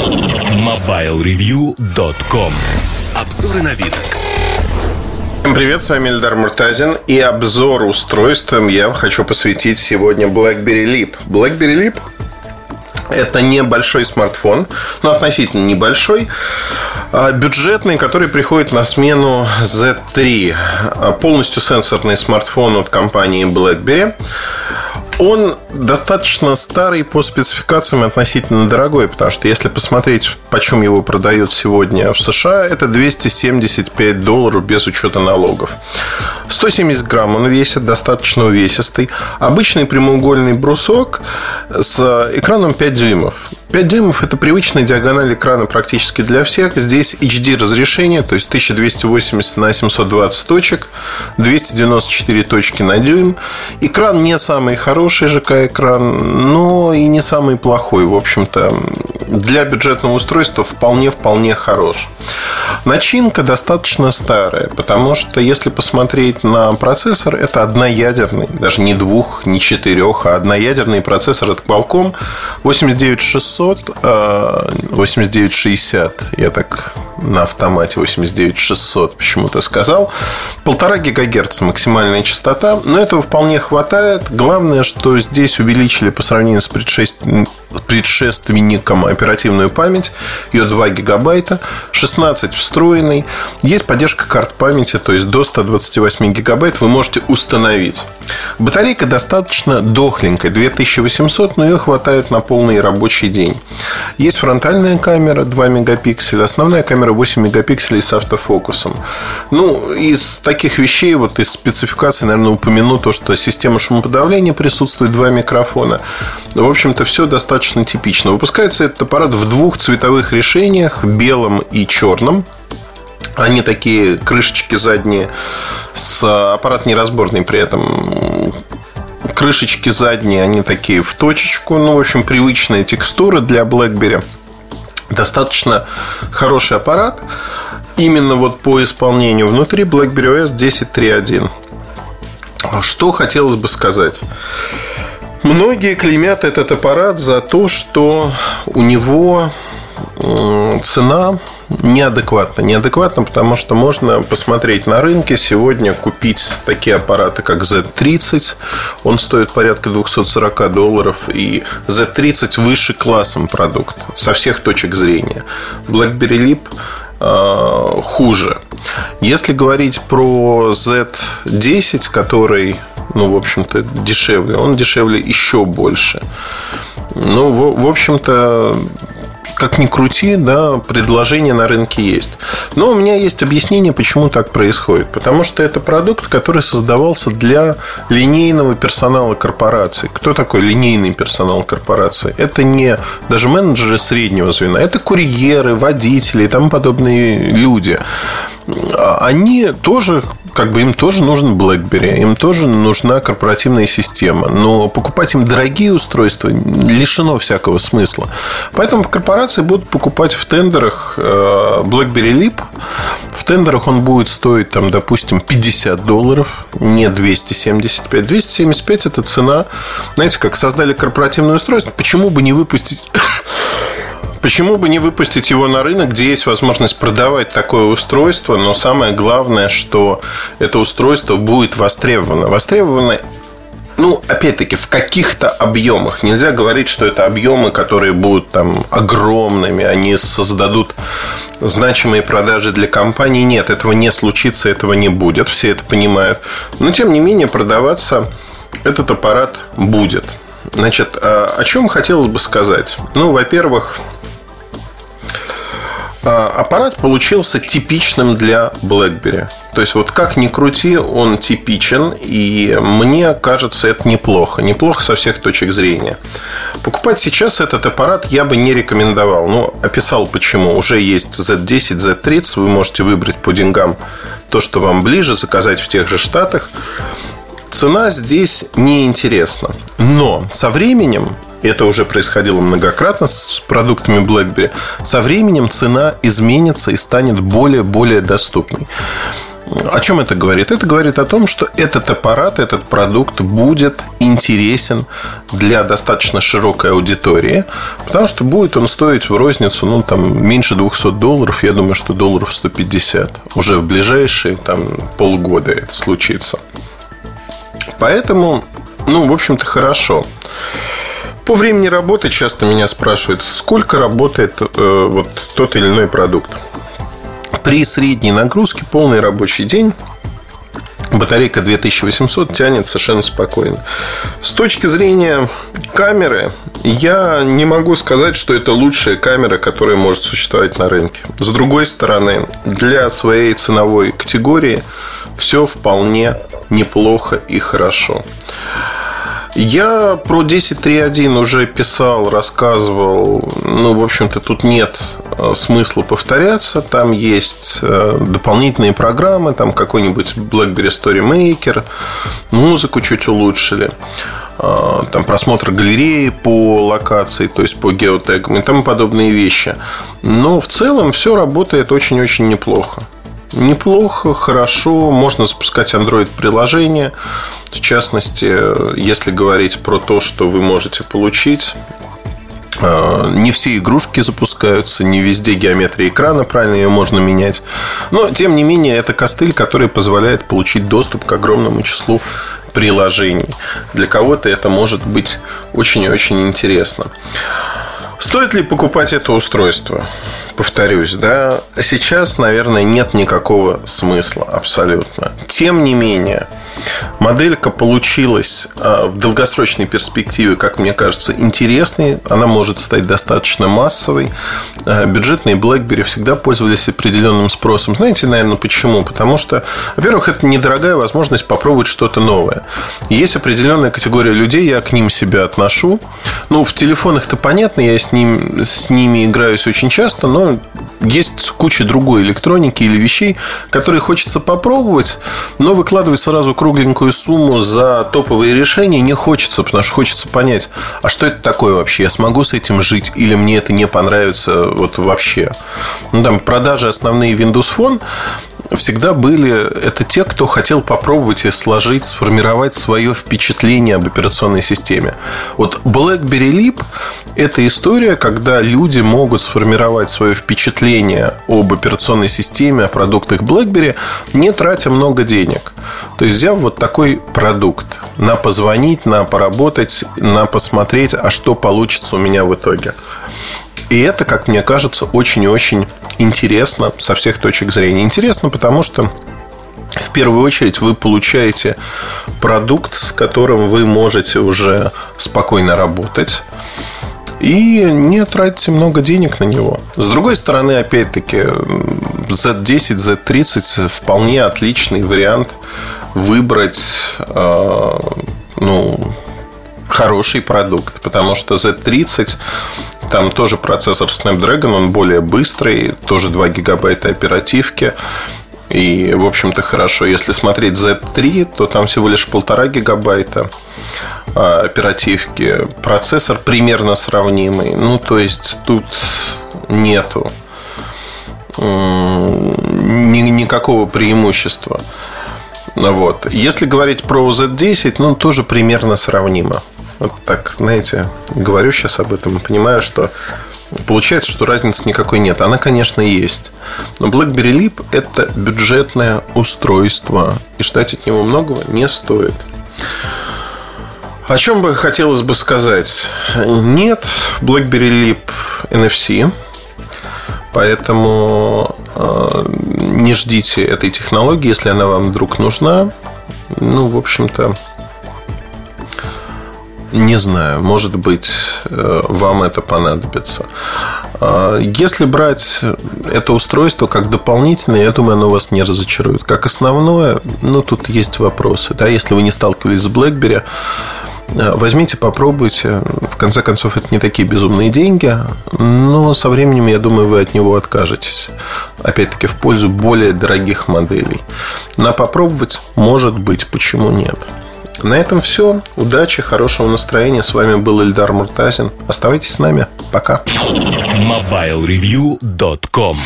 MobileReview.com Обзоры на вид. Всем привет, с вами Эльдар Муртазин и обзор устройством я хочу посвятить сегодня BlackBerry Leap. BlackBerry Leap это небольшой смартфон, но относительно небольшой, а, бюджетный, который приходит на смену Z3. А, полностью сенсорный смартфон от компании BlackBerry. Он достаточно старый по спецификациям относительно дорогой, потому что если посмотреть, почем его продают сегодня в США, это 275 долларов без учета налогов. 170 грамм он весит, достаточно увесистый. Обычный прямоугольный брусок с экраном 5 дюймов. 5 дюймов – это привычная диагональ экрана практически для всех. Здесь HD разрешение, то есть 1280 на 720 точек, 294 точки на дюйм. Экран не самый хороший ЖК-экран, но и не самый плохой. В общем-то, для бюджетного устройства вполне-вполне хорош. Начинка достаточно старая, потому что если посмотреть на процессор, это одноядерный, даже не двух, не четырех, а одноядерный процессор. От Qualcomm 89600, 8960, я так на автомате 89600 почему-то сказал. Полтора гигагерца максимальная частота, но этого вполне хватает. Главное, что здесь увеличили по сравнению с предшественником оперативную память. Ее 2 гигабайта, 16 встроенный. Есть поддержка карт памяти, то есть до 128 гигабайт вы можете установить. Батарейка достаточно дохленькая, 2800, но ее хватает на полный рабочий день. Есть фронтальная камера 2 мегапикселя, основная камера 8 мегапикселей с автофокусом. Ну, из таких вещей, вот из спецификации, наверное, упомяну то, что система шумоподавления присутствует, два микрофона. В общем-то, все достаточно типично. Выпускается этот аппарат в двух цветовых решениях, белом и черном. Они такие крышечки задние с аппарат неразборный при этом крышечки задние, они такие в точечку. Ну, в общем, привычные текстуры для BlackBerry. Достаточно хороший аппарат. Именно вот по исполнению внутри BlackBerry OS 10.3.1. Что хотелось бы сказать? Многие клеймят этот аппарат за то, что у него цена неадекватно. Неадекватно, потому что можно посмотреть на рынке. Сегодня купить такие аппараты, как Z30. Он стоит порядка 240 долларов. И Z30 выше классом продукт со всех точек зрения. BlackBerry Leap э, хуже. Если говорить про Z10, который, ну, в общем-то, дешевле, он дешевле еще больше. Ну, в, в общем-то, как ни крути, да, предложение на рынке есть. Но у меня есть объяснение, почему так происходит. Потому что это продукт, который создавался для линейного персонала корпорации. Кто такой линейный персонал корпорации? Это не даже менеджеры среднего звена, это курьеры, водители и тому подобные люди. А они тоже, как бы им тоже нужен BlackBerry, им тоже нужна корпоративная система. Но покупать им дорогие устройства лишено всякого смысла. Поэтому корпорации будут покупать в тендерах э, BlackBerry Leap. В тендерах он будет стоить, там, допустим, 50 долларов, не 275. 275 это цена, знаете, как создали корпоративное устройство, почему бы не выпустить Почему бы не выпустить его на рынок, где есть возможность продавать такое устройство, но самое главное, что это устройство будет востребовано. Востребовано ну, опять-таки, в каких-то объемах. Нельзя говорить, что это объемы, которые будут там огромными, они создадут значимые продажи для компании. Нет, этого не случится, этого не будет. Все это понимают. Но, тем не менее, продаваться этот аппарат будет. Значит, а о чем хотелось бы сказать? Ну, во-первых, аппарат получился типичным для BlackBerry. То есть, вот как ни крути, он типичен, и мне кажется, это неплохо. Неплохо со всех точек зрения. Покупать сейчас этот аппарат я бы не рекомендовал. Ну, описал почему. Уже есть Z10, Z30, вы можете выбрать по деньгам то, что вам ближе, заказать в тех же штатах. Цена здесь неинтересна. Но со временем это уже происходило многократно с продуктами BlackBerry, со временем цена изменится и станет более-более доступной. О чем это говорит? Это говорит о том, что этот аппарат, этот продукт будет интересен для достаточно широкой аудитории, потому что будет он стоить в розницу, ну, там, меньше 200 долларов, я думаю, что долларов 150. Уже в ближайшие, там, полгода это случится. Поэтому, ну, в общем-то, хорошо. По времени работы часто меня спрашивают, сколько работает э, вот тот или иной продукт. При средней нагрузке полный рабочий день батарейка 2800 тянет совершенно спокойно. С точки зрения камеры, я не могу сказать, что это лучшая камера, которая может существовать на рынке. С другой стороны, для своей ценовой категории все вполне неплохо и хорошо. Я про 10.3.1 уже писал, рассказывал. Ну, в общем-то, тут нет э, смысла повторяться. Там есть э, дополнительные программы, там какой-нибудь BlackBerry Story Maker, музыку чуть улучшили э, там просмотр галереи по локации, то есть по геотегам и тому подобные вещи. Но в целом все работает очень-очень неплохо. Неплохо, хорошо, можно запускать Android-приложение. В частности, если говорить про то, что вы можете получить э, не все игрушки запускаются, не везде геометрия экрана, правильно ее можно менять. Но, тем не менее, это костыль, который позволяет получить доступ к огромному числу приложений. Для кого-то это может быть очень и очень интересно. Стоит ли покупать это устройство? Повторюсь, да, сейчас, наверное, нет никакого смысла абсолютно. Тем не менее, Моделька получилась а, в долгосрочной перспективе, как мне кажется, интересной. Она может стать достаточно массовой. А, бюджетные BlackBerry всегда пользовались определенным спросом. Знаете, наверное, почему? Потому что, во-первых, это недорогая возможность попробовать что-то новое. Есть определенная категория людей, я к ним себя отношу. Ну, в телефонах-то понятно, я с, ним, с ними играюсь очень часто, но есть куча другой электроники или вещей, которые хочется попробовать, но выкладывать сразу кругленькую сумму за топовые решения не хочется, потому что хочется понять, а что это такое вообще? Я смогу с этим жить или мне это не понравится вот вообще? Ну, там продажи основные Windows Phone всегда были это те, кто хотел попробовать и сложить, сформировать свое впечатление об операционной системе. Вот BlackBerry Leap – это история, когда люди могут сформировать свое впечатление об операционной системе, о продуктах BlackBerry, не тратя много денег. То есть, взяв вот такой продукт на позвонить, на поработать, на посмотреть, а что получится у меня в итоге. И это, как мне кажется, очень и очень интересно со всех точек зрения. Интересно, потому что в первую очередь вы получаете продукт, с которым вы можете уже спокойно работать и не тратите много денег на него. С другой стороны, опять-таки, Z10, Z30 вполне отличный вариант выбрать э, ну, хороший продукт, потому что Z30 там тоже процессор Snapdragon, он более быстрый, тоже 2 гигабайта оперативки. И, в общем-то, хорошо. Если смотреть Z3, то там всего лишь полтора гигабайта а, оперативки. Процессор примерно сравнимый. Ну, то есть, тут нету никакого преимущества. Вот. Если говорить про Z10, ну, тоже примерно сравнимо. Вот так, знаете, говорю сейчас об этом понимаю, что Получается, что разницы никакой нет. Она, конечно, есть. Но BlackBerry Leap – это бюджетное устройство. И ждать от него многого не стоит. О чем бы хотелось бы сказать? Нет BlackBerry Leap NFC. Поэтому э, не ждите этой технологии, если она вам вдруг нужна. Ну, в общем-то, не знаю, может быть, э, вам это понадобится. А, если брать это устройство как дополнительное, я думаю, оно вас не разочарует. Как основное, ну, тут есть вопросы. Да, если вы не сталкивались с BlackBerry, э, возьмите, попробуйте. В конце концов, это не такие безумные деньги, но со временем, я думаю, вы от него откажетесь. Опять-таки, в пользу более дорогих моделей. На попробовать, может быть, почему нет. На этом все. Удачи, хорошего настроения. С вами был Эльдар Муртазин. Оставайтесь с нами. Пока. MobileReview.com